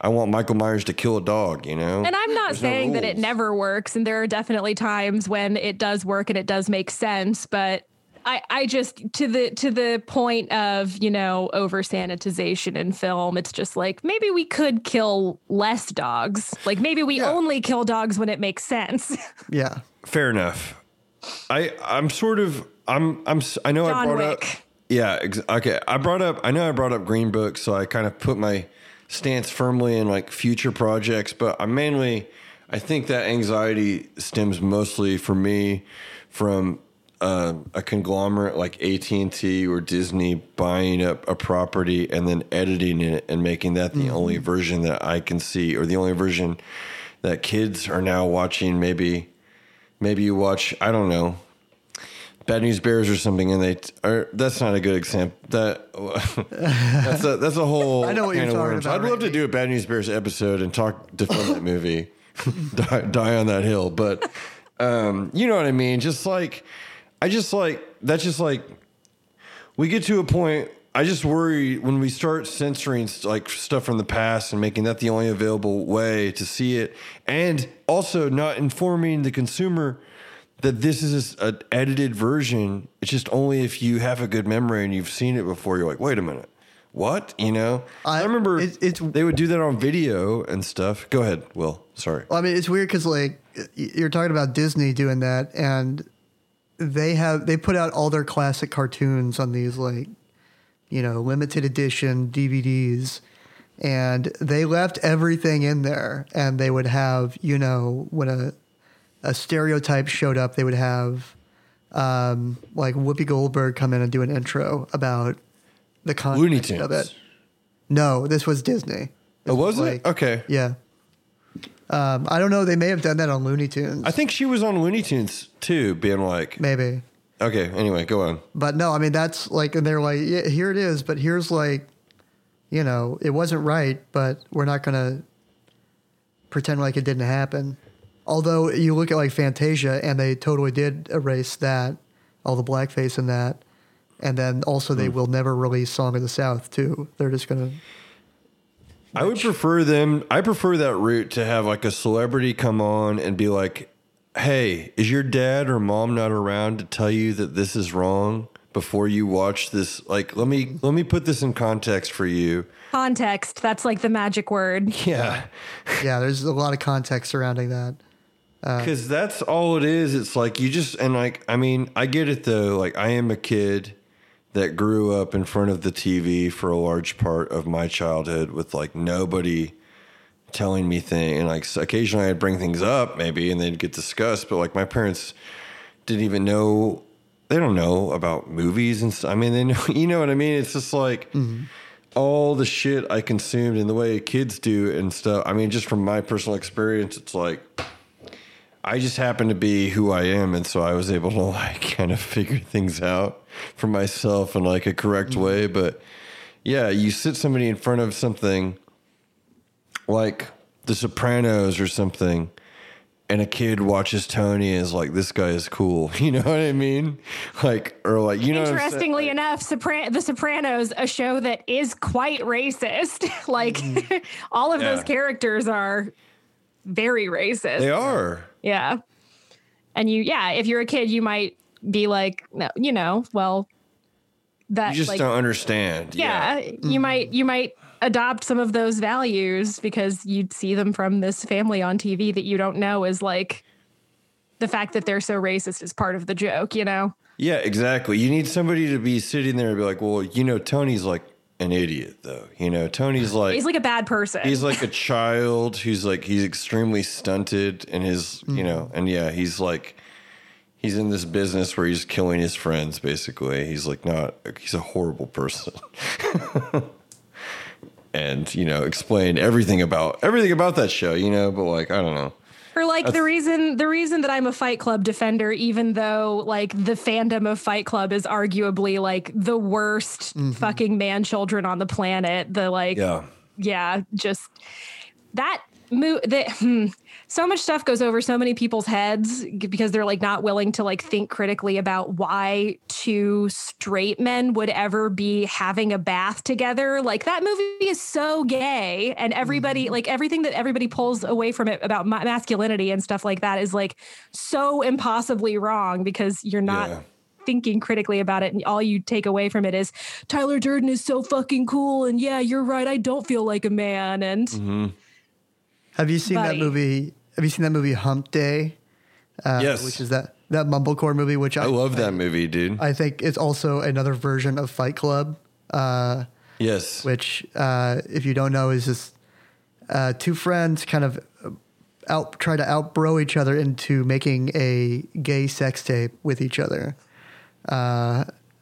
A: I want Michael Myers to kill a dog, you know?
C: And I'm not
A: There's no
C: saying that it never works, and there are definitely times when it does work and it does make sense, but I, I just to the to the point of you know over sanitization in film it's just like maybe we could kill less dogs like maybe we
A: Yeah.
C: only kill dogs when it makes sense
B: Yeah.
A: Fair enough. I I'm sort of I'm I'm i know I brought
C: Wick.
A: up yeah ex- okay I brought up I know I brought up Green Book so I kind of put my stance firmly in like future projects but I mainly I think that anxiety stems mostly for me from uh, a conglomerate like AT and T or Disney buying up a property and then editing it and making that the only version that I can see or the only version that kids are now watching. Maybe maybe you watch i don't know bad news bears or something and they are. that's not a good example that that's a that's a whole
B: I know what you're talking
A: worms.
B: about,
A: i'd love to do a bad news bears episode and talk defend that movie die, die on that hill but um you know what i mean just like i just like that's just like we get to a point i just worry when we start censoring like stuff from the past and making that the only available way to see it and also not informing the consumer that this is an edited version. It's just only if you have a good memory and you've seen it before you're like wait a minute. What? You uh, know? I,
B: I-
A: remember
B: it- it's-
A: they would do that on video and stuff. Go ahead will. Sorry.
B: Well, I mean, it's weird because like you're talking about Disney doing that, and they have they put out all their classic cartoons on these like you know limited edition DVDs, and they left everything in there, and they would have you know when a a stereotype showed up, they would have um, like Whoopi Goldberg come in and do an intro about the context of it. No, this was Disney.
A: oh was
B: like-
A: it okay
B: Yeah. Um, I don't know. They may have done that on Looney Tunes.
A: i think she was on looney tunes too being like
B: maybe.
A: okay anyway go on
B: But no, I mean, that's like, and they're like, yeah, here it is, but here's like, you know, it wasn't right, but we're not going to pretend like it didn't happen. Although you look at like Fantasia and they totally did erase that, all the blackface in that. And then also they hmm. will never release Song of the South too. They're just going to,
A: I would prefer them. I prefer that route to have like a celebrity come on and be like, "Hey, is your dad or mom not around to tell you that this is wrong before you watch this? Like, let me let me put this in context for you."
C: context that's like the magic word
A: Yeah,
B: yeah, there's a lot of context surrounding that.
A: Uh, because that's all it is. It's like you just and like I mean, I get it though. Like I am a kid that grew up in front of the TV for a large part of my childhood with like nobody telling me things and like so occasionally I'd bring things up maybe and they'd get discussed but like my parents didn't even know they don't know about movies and stuff. I mean they know you know what I mean it's just like mm-hmm. all the shit I consumed and the way kids do and stuff I mean just from my personal experience it's like I just happen to be who I am, and so I was able to like kind of figure things out for myself in like a correct mm-hmm. way. But yeah, you sit somebody in front of something like The Sopranos or something, and a kid watches Tony and is like, "This guy is cool." You know what I mean? Like, or like, you know.
C: Interestingly enough, Sopran- The Sopranos, a show that is quite racist. like mm-hmm. all of
A: Yeah.
C: those characters are very racist.
A: They are.
C: Yeah. And you, yeah, if you're a kid, you might be like, no, you know, well, that
A: You just
C: like,
A: don't understand.
C: yeah, you mm-hmm. might, you might adopt some of those values because you'd see them from this family on TV that you don't know is like the fact that they're so racist is part of the joke, you know?
A: Yeah, exactly. You need somebody to be sitting there and be like, well, you know, Tony's like an idiot, though. You know, Tony's like
C: He's like a bad person.
A: he's like a child who's like he's extremely stunted and his, you mm-hmm. know, and yeah, he's like he's in this business where he's killing his friends. Basically, he's like not he's a horrible person. and you know, explain everything about everything about that show. You know, but like I don't know.
C: Or like the reason the reason that I'm a Fight Club defender, even though like the fandom of Fight Club is arguably like the worst fucking man children on the planet. The like
A: Yeah.
C: yeah, just that move that hmm, so much stuff goes over so many people's heads because they're like not willing to like think critically about why two straight men would ever be having a bath together like that movie is so gay and everybody like everything that everybody pulls away from it about ma- masculinity and stuff like that is like so impossibly wrong because you're not
A: Yeah.
C: thinking critically about it and all you take away from it is Tyler Durden is so fucking cool and yeah, you're right, I don't feel like a man and
A: Mm-hmm.
B: Have you seen
C: Buddy.
B: that movie? Have you seen that movie Hump Day? Uh,
A: Yes.
B: Which is that that mumblecore movie? Which I,
A: I love that movie, dude.
B: I think it's also another version of Fight Club. Uh,
A: yes.
B: which, uh, if you don't know, is just uh, two friends kind of out try to outbro each other into making a gay sex tape with each other.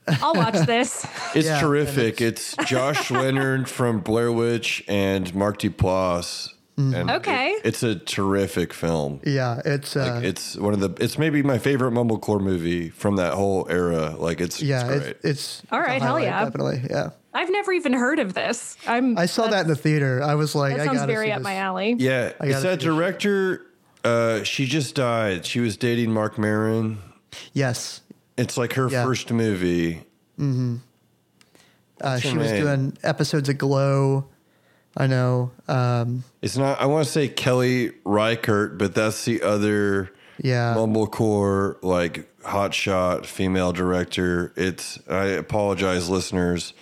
C: I'll watch this.
A: It's
B: Yeah, and
A: terrific. It's, Josh Leonard from Blair Witch and Mark Duplass.
B: Mm-hmm.
C: Okay.
A: it- it's a terrific film.
B: Yeah, it's uh,
A: Like it's one of the. It's maybe my favorite mumblecore movie from that whole era. Like it's
B: yeah,
A: it's
B: it's,
A: great.
B: it's
C: All
B: it's a
C: hell yeah.
B: definitely, yeah.
C: I've never even heard of this. I'm
B: I saw that in the theater. I was like,
C: that
B: I
C: sounds
B: gotta
C: very
B: see
C: up
B: this.
C: my alley.
A: yeah,
B: I
A: it's that director. Uh, she just died. She was dating Marc Maron.
B: Yes,
A: It's like her
B: Yeah.
A: first movie.
B: uh,
A: her
B: she was
A: name?
B: doing episodes of Glow. I know. Um,
A: It's not. I want to say Kelly Reichardt, but that's the other.
B: Yeah.
A: Mumblecore, like hotshot female director. It's. I apologize, listeners,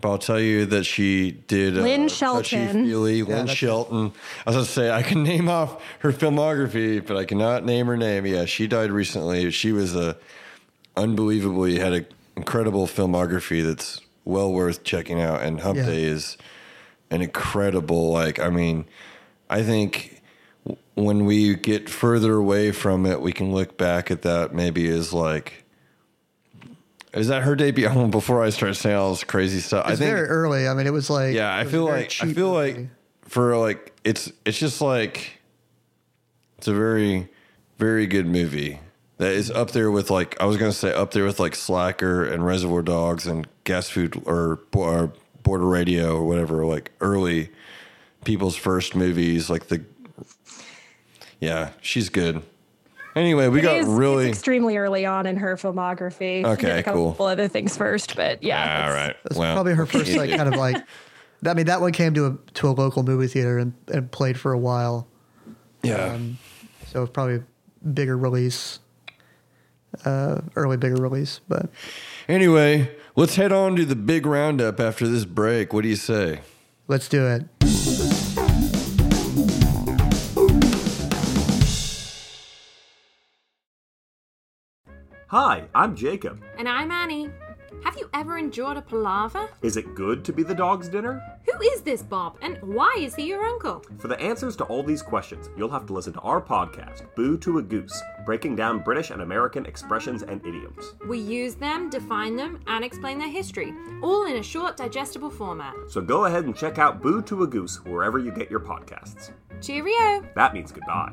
A: but I'll tell you that she did. Uh,
C: Lynn
A: Touchy
C: Shelton.
A: Feely, Lynn Shelton. I was going to say I can name off her filmography, but I cannot name her name. Yeah, she died recently. She was a unbelievably had an incredible filmography that's well worth checking out. And Hump
B: Yeah.
A: Day is an incredible. Like, I mean, I think when we get further away from it, we can look back at that maybe as like. Is that her debut album before I start saying all this crazy stuff? I think
B: very early. I mean, it was like
A: yeah, I feel like I feel like for like it's it's just like it's a very very good movie that is up there with like I was gonna say up there with like Slacker and Reservoir Dogs and Gas Food or, or Border Radio or whatever like early people's first movies like the yeah she's good. Anyway, we
C: It
A: got
C: is-
A: really
C: extremely early on in her filmography.
A: Okay,
C: did a couple
A: cool.
C: other things first, but yeah.
A: all
C: that's-
A: right.
B: That's
A: well,
B: probably her first like kind of like. I mean, that one came to a to a local movie theater and, and played for a while.
A: yeah.
B: Um, so it's probably a bigger release, uh, early bigger release. But
A: Anyway, let's head on to the big roundup after this break. What do you say?
B: let's do it.
D: Hi, I'm Jacob.
E: And I'm Annie. Have you ever endured a palaver?
D: Is it good to be the dog's dinner?
E: Who is this Bob, and why is he your uncle?
D: For the answers to all these questions, you'll have to listen to our podcast, Boo to a Goose, breaking down British and American expressions and idioms.
E: We use them, define them, and explain their history, all in a short, digestible format.
D: So go ahead and check out Boo to a Goose wherever you get your podcasts.
E: Cheerio!
D: That means goodbye.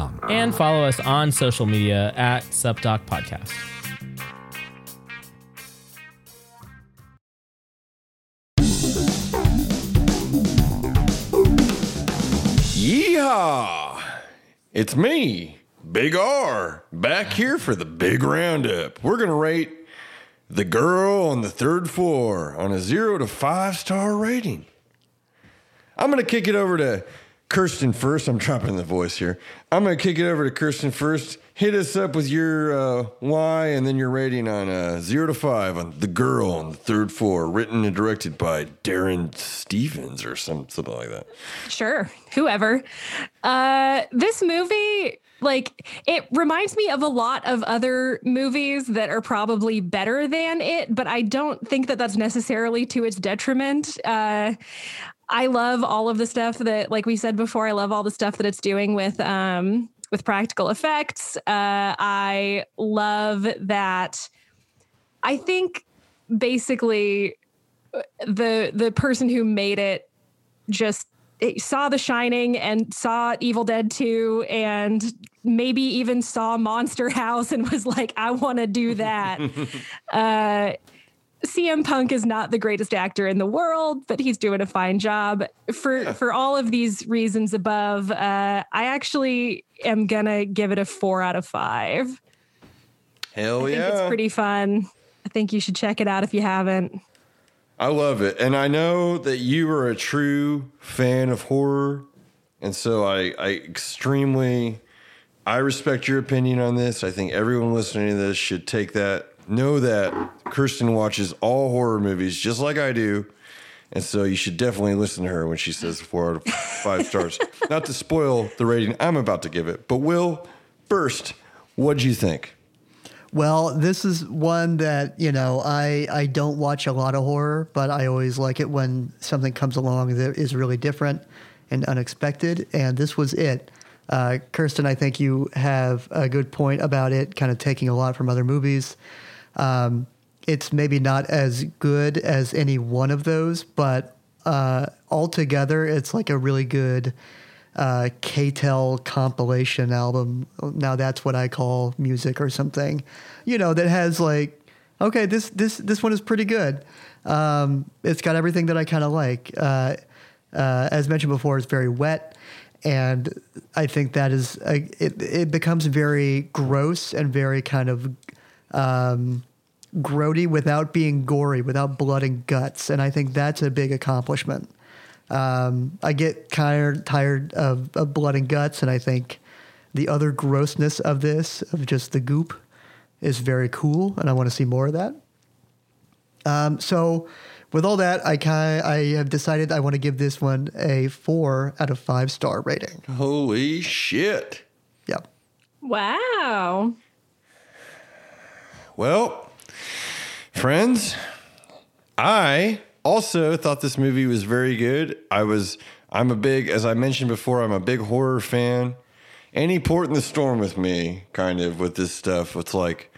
F: And follow us on social media at SupDoc Podcast.
A: Yeehaw! It's me, Big R, back here for the big roundup. We're gonna rate the girl on the third floor on a zero to five star rating. I'm gonna kick it over to Kirsten first. I'm dropping the voice here. I'm gonna kick it over to Kirsten first. Hit us up with your uh, why and then your rating on uh, zero to five on the girl on the third floor, written and directed by Darren Stevens or some something like that.
C: Sure, whoever. Uh, this movie, like, it reminds me of a lot of other movies that are probably better than it, but I don't think that that's necessarily to its detriment. Uh, I love all of the stuff that, like we said before, I love all the stuff that it's doing with um, with practical effects. Uh, I love that. I think basically uh, the the person who made it just it saw The Shining and saw Evil Dead 2 and maybe even saw Monster House and was like, I want to do that. uh, CM Punk is not the greatest actor in the world, but he's doing a fine job. For for all of these reasons above, uh, I actually am gonna give it a four out of five.
A: Hell
C: I think it's pretty fun. I think you should check it out if you haven't.
A: I love it. And I know that you are a true fan of horror. And so I, I extremely I respect your opinion on this. I think everyone listening to this should take that. Know that Kirsten watches all horror movies just like I do. And so you should definitely listen to her when she says four out of five stars. Not to spoil the rating I'm about to give it. But Will, first, what'd you think?
B: Well, this is one that you know I I don't watch a lot of horror, but I always like it when something comes along that is really different and unexpected. And this was it. Uh, Kirsten, I think you have a good point about it, kind of taking a lot from other movies. Um, it's maybe not as good as any one of those, but uh, altogether, it's like a really good uh, K-tel compilation album. Now that's what I call music or something, you know, that has like, okay, this this this one is pretty good. Um, it's got everything that I kind of like. Uh, uh, as mentioned before, it's very wet, and I think that is a, it. It becomes very gross and very kind of um, grody without being gory, without blood and guts, and I think that's a big accomplishment. Um, I get tired tired of, of blood and guts, and I think the other grossness of this, of just the goop, is very cool, and I want to see more of that. Um, so, with all that, I kind I have decided I want to give this one a four out of five star rating.
A: Holy shit.
B: Yep.
C: Wow.
A: Well, friends, I also thought this movie was very good. I was, I'm a big, as I mentioned before, I'm a big horror fan. Any port in the storm with me, kind of, with this stuff. It's like,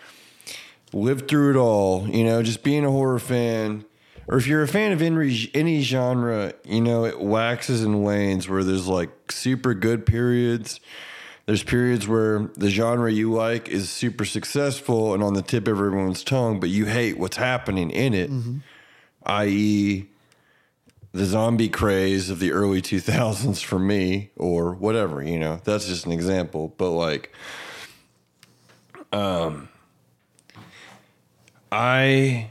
A: lived through it all, you know, just being a horror fan. Or if you're a fan of any, any genre, you know, it waxes and wanes where there's like super good periods. There's periods where the genre you like is super successful and on the tip of everyone's tongue, but you hate what's happening in it, i.e., the zombie craze of the early 2000s for me, or whatever, you know, that's just an example. But like, um, I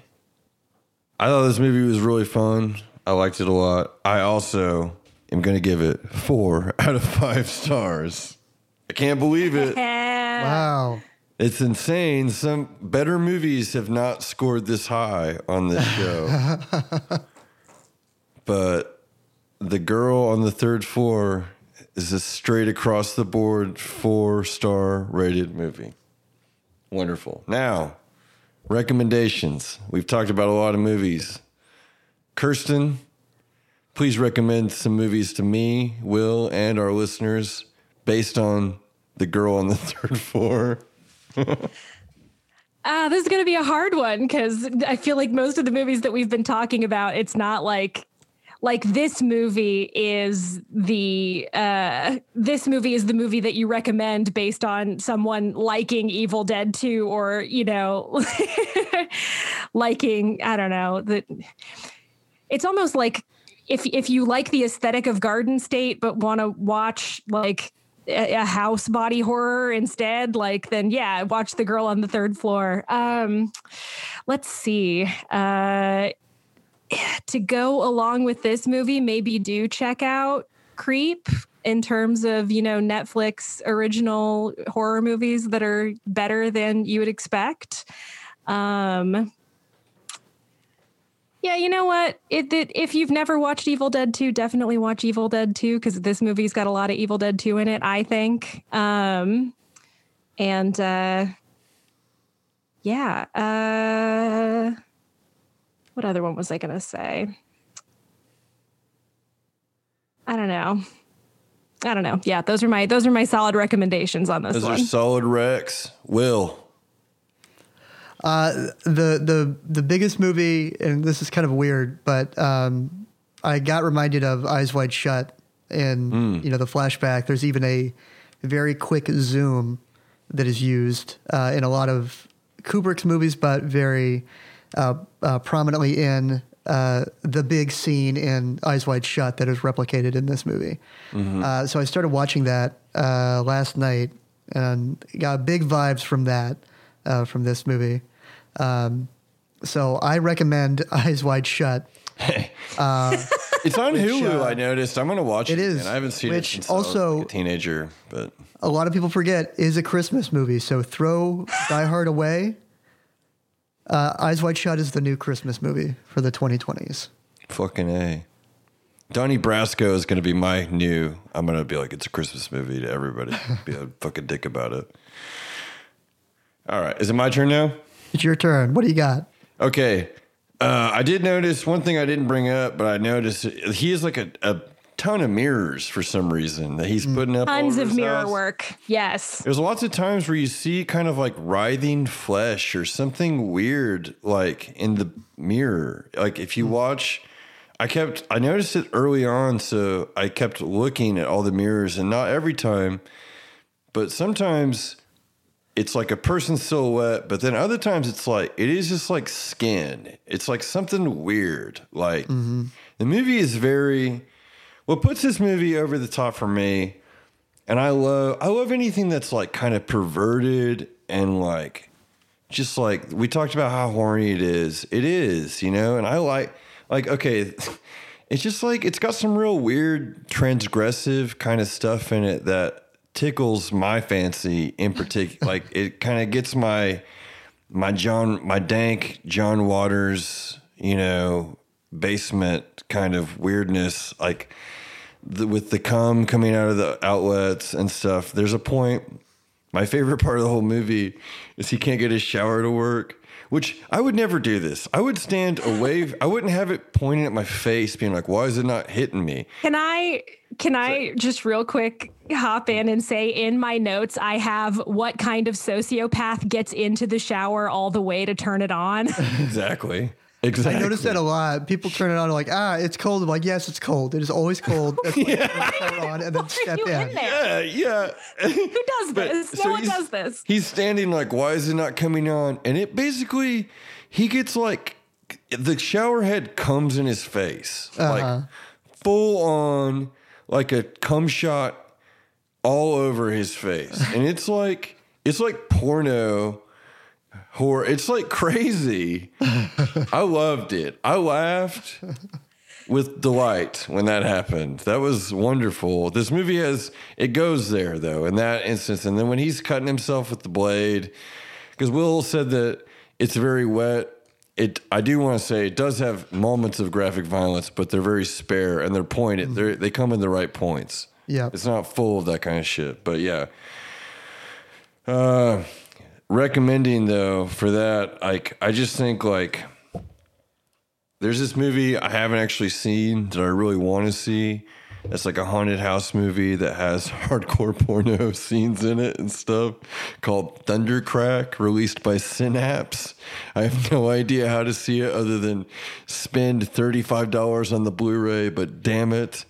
A: I thought this movie was really fun. I liked it a lot. I also am going to give it four out of five stars. I can't believe it.
B: Wow.
A: It's insane. Some better movies have not scored this high on this show. but The Girl on the Third Floor is a straight across the board four star rated movie. Wonderful. Now, recommendations. We've talked about a lot of movies. Kirsten, please recommend some movies to me, Will, and our listeners based on The Girl on the Third Floor.
C: Uh, this is going to be a hard one because I feel like most of the movies that we've been talking about, it's not like like this movie is the uh, this movie is the movie that you recommend based on someone liking Evil Dead 2 or you know liking I don't know that it's almost like if if you like the aesthetic of Garden State but want to watch like a, house body horror instead like then yeah watch the girl on the third floor. Um let's see uh to go along with this movie maybe do check out creep in terms of you know netflix original horror movies that are better than you would expect. Um yeah, you know what? It, it, if you've never watched Evil Dead 2, definitely watch Evil Dead 2 because this movie's got a lot of Evil Dead 2 in it, I think. Um, and uh, yeah, uh, what other one was I going to say? I don't know. I don't know. Yeah, those are my those are my solid recommendations on this
A: Those
C: one.
A: are solid Rex. Will.
B: Uh, the the the biggest movie, and this is kind of weird, but um, I got reminded of Eyes Wide Shut, and you know the flashback. There's even a very quick zoom that is used uh, in a lot of Kubrick's movies, but very uh, uh, prominently in uh, the big scene in Eyes Wide Shut that is replicated in this movie. Uh, so I started watching that uh, last night and got big vibes from that uh, from this movie. Um, so I recommend Eyes Wide Shut. Hey.
A: It's on Hulu.
B: uh,
A: I noticed. I'm gonna watch it.
B: it is,
A: And I haven't seen
B: which
A: it since I was,
B: also-
A: like, a teenager. But
B: A lot of people forget is a Christmas movie. So throw Die Hard away. Uh, Eyes Wide Shut is the new Christmas movie for the 2020s.
A: fucking a. Donnie Brasco is gonna be my new. I'm gonna be like it's a Christmas movie to everybody. be a fucking dick about it. All right, is it my turn now?
B: It's your turn. What do you got?
A: Okay. Uh, I did notice one thing I didn't bring up, but I noticed he has like a, a ton of mirrors for some reason that he's putting up.
C: Tons of mirror
A: house.
C: work. Yes.
A: There's lots of times where you see kind of like writhing flesh or something weird like in the mirror. Like if you watch, I kept, I noticed it early on. So I kept looking at all the mirrors and not every time, but sometimes it's like a person's silhouette, but then other times it's like, it is just like skin. It's like something weird. Like mm-hmm. the movie is very, what puts this movie over the top for me and I love I love anything that's like kind of perverted and like just like we talked about how horny it is. It is, you know, and I like like okay, it's just like it's got some real weird transgressive kind of stuff in it that tickles my fancy in particular. like it kind of gets my my John my dank John Waters, you know, basement kind of weirdness like the, with the cum coming out of the outlets and stuff. There's a point. My favorite part of the whole movie is he can't get his shower to work, which I would never do this. I would stand away. I wouldn't have it pointing at my face, being like, "Why is it not hitting me?"
C: Can I can I just real quick hop in and say in my notes I have what kind of sociopath gets into the shower all the way to turn it on?
A: Exactly. Exactly.
B: I noticed that a lot. People turn it on like, ah, it's cold. I'm like, yes, it's cold. It is always cold. That's why you turn it on and then step
C: you
B: in.
C: in there?
A: Yeah, yeah.
C: Who does this?
A: so
C: no one does this.
A: He's standing like, why is it not coming on? And it basically, he gets like, the shower head comes in his face, like full on, like a cum shot all over his face. and it's like, it's like porno horror. It's like crazy. I loved it. I laughed with delight when that happened. That was wonderful. This movie has it goes there though in that instance, and then when he's cutting himself with the blade, because Will said that it's very wet. It I do want to say it does have moments of graphic violence, but they're very spare and they're pointed. They they come in the right points.
B: Yeah.
A: it's not full of that kind of shit. But yeah, uh, recommending though for that, like I just think like there's this movie I haven't actually seen that I really want to see. It's like a haunted house movie that has hardcore porno scenes in it and stuff called Thundercrack, released by Synapse. I have no idea how to see it other than spend $35 on the Blu ray, but damn it.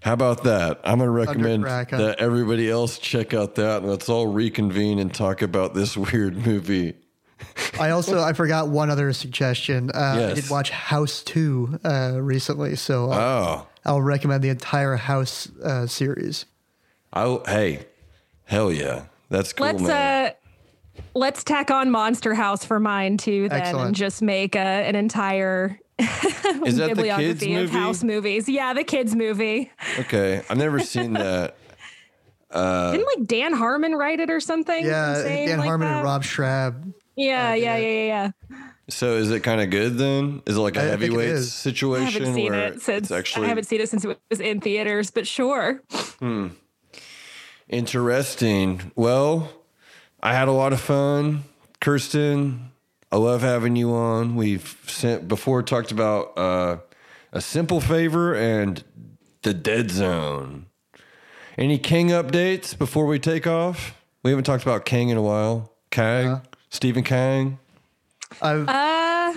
A: How about that? I'm going to recommend
B: Thundercrack, huh?
A: that everybody else check out that and let's all reconvene and talk about this weird movie.
B: I also I forgot one other suggestion. Uh, I did watch House Two uh, recently, so I'll,
A: Oh,
B: I'll recommend the entire House uh, series.
A: Oh, hey, hell yeah. That's cool,
C: let's
A: man.
C: uh let's tack on Monster House for mine too then
B: Excellent.
C: and just make a, an entire
A: Is that the
C: bibliography
A: kids
C: of house movies. Yeah, the kids movie.
A: Okay, I've never seen that.
C: Uh, Didn't like Dan Harmon write it or something?
B: Yeah, Dan
C: like
B: Harmon
C: that?
B: and Rob Schrab.
C: Yeah, yeah, yeah, yeah, yeah.
A: So is it kind of good then? Is it like a
B: I- I think it
A: heavyweight
B: is.
C: I haven't seen
A: where
C: it since
A: actually
C: I haven't seen it since it was in theaters, but sure. Hmm.
A: interesting? Well, I had a lot of fun, Kirsten. I love having you on. We've sent before talked about uh, a simple favor and the dead zone. Any King updates before we take off? We haven't talked about King in a while. Kang, Stephen Kang.
B: I've
C: Uh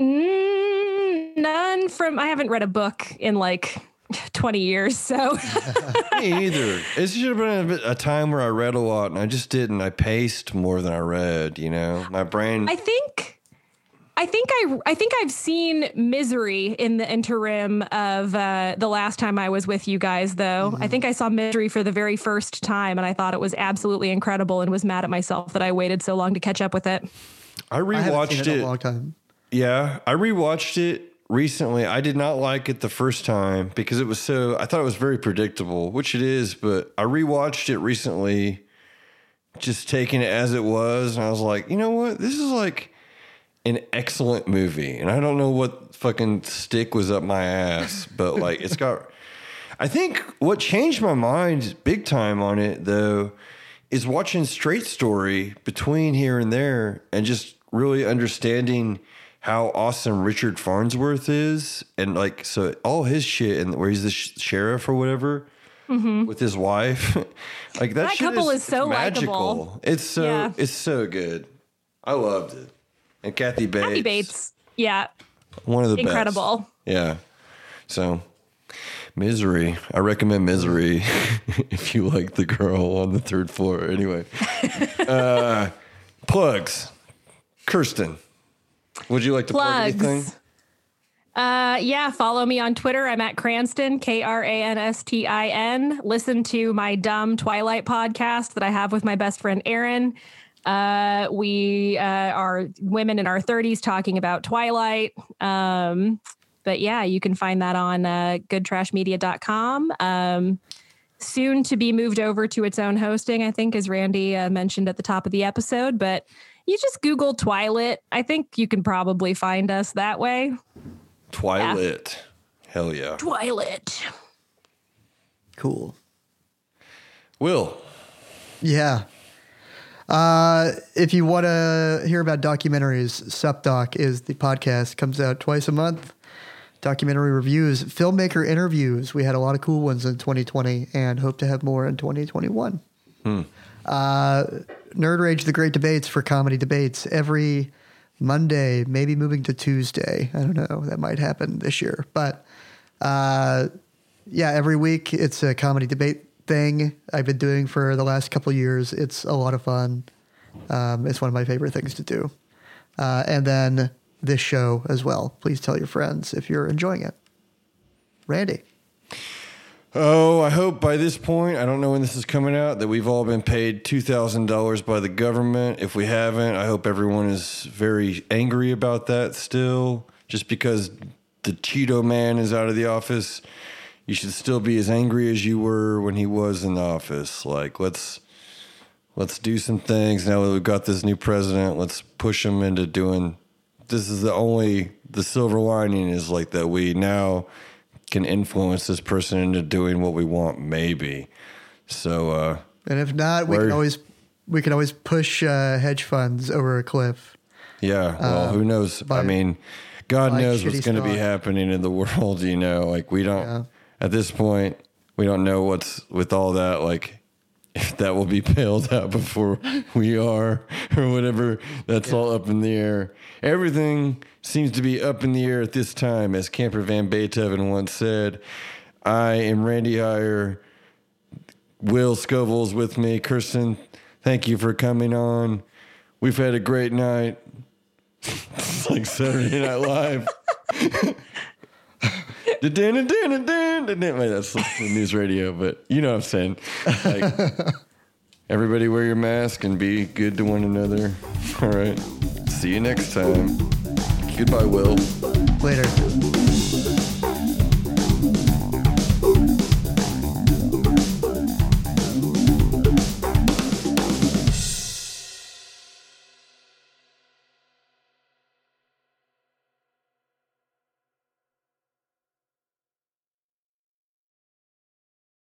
C: mm, none from I haven't read a book in like 20 years, so
A: Me either. It should have been a, a time where I read a lot, and I just didn't. I paced more than I read. You know, my brain.
C: I think I think I I think I've seen Misery in the interim of uh, the last time I was with you guys. Though I think I saw Misery for the very first time, and I thought it was absolutely incredible, and was mad at myself that I waited so long to catch up with it.
A: I
B: I
A: rewatched
B: seen it
A: it.
B: a long time.
A: Yeah, I rewatched it recently. I did not like it the first time because it was so. I thought it was very predictable, which it is. But I rewatched it recently, just taking it as it was, and I was like, you know what? This is like an excellent movie, and I don't know what fucking stick was up my ass, but like it's got. I think what changed my mind big time on it though is watching Straight Story between here and there and just really understanding how awesome Richard Farnsworth is and like so all his shit and where he's the sh- sheriff or whatever with his wife like that,
C: Mm-hmm. That
A: shit
C: couple is
A: it's
C: so
A: magical
C: likable.
A: it's so
C: Yeah.
A: it's so good I loved it and Kathy Bates
C: Kathy Bates, yeah,
A: one of the best.
C: incredible.
A: Yeah. So, Misery. I recommend Misery if you like the girl on the third floor. Anyway, uh, plugs. Kirsten, would you like to plug anything?
C: Uh, yeah, follow me on Twitter. I'm at Cranston, K R A N S T I N. Listen to my dumb Twilight podcast that I have with my best friend Aaron. Uh, we uh, are women in our 30s talking about Twilight. Um, but yeah, you can find that on uh, goodtrashmedia.com. Um, soon to be moved over to its own hosting, I think, as Randy uh, mentioned at the top of the episode. But you just Google Twilight. I think you can probably find us that way.
A: Twilight. Hell yeah.
C: Twilight.
B: Cool.
A: Will.
B: Yeah. Uh, if you want to hear about documentaries, SupDoc is the podcast. Comes out twice a month. Documentary reviews, filmmaker interviews. We had a lot of cool ones in 2020 and hope to have more in 2021. Uh, Nerd Rage, the great debates for comedy debates every Monday, maybe moving to Tuesday. I don't know. That might happen this year. But uh, yeah, every week it's a comedy debate thing I've been doing for the last couple years. It's a lot of fun. Um, it's one of my favorite things to do. Uh, and then this show as well. Please tell your friends if you're enjoying it. Randy.
A: Oh, I hope by this point, I don't know when this is coming out, that we've all been paid $2,000 by the government. If we haven't, I hope everyone is very angry about that still. Just because the Cheeto man is out of the office, you should still be as angry as you were when he was in the office. Like, let's let's do some things now that we've got this new president. Let's push him into doing. This is the only the silver lining is like that we now can influence this person into doing what we want, maybe. So, uh,
B: And if not, we can always we can always push uh, hedge funds over a cliff.
A: yeah. Well, who knows? I mean, God knows what's going to be happening in the world. You know, like we don't
B: Yeah.
A: at this point. We don't know what's with all that. Like, if that will be bailed out before we are, or whatever. That's all up in the air. Everything seems to be up in the air at this time, as Camper Van Beethoven once said. I am Randy Heyer. Will Scoville's with me. Kirsten, thank you for coming on. We've had a great night. it's like Saturday Night Live. That's the news radio, but you know what I'm saying. Like, everybody wear your mask and be good to one another. All right. See you next time. Goodbye, Will.
B: Later.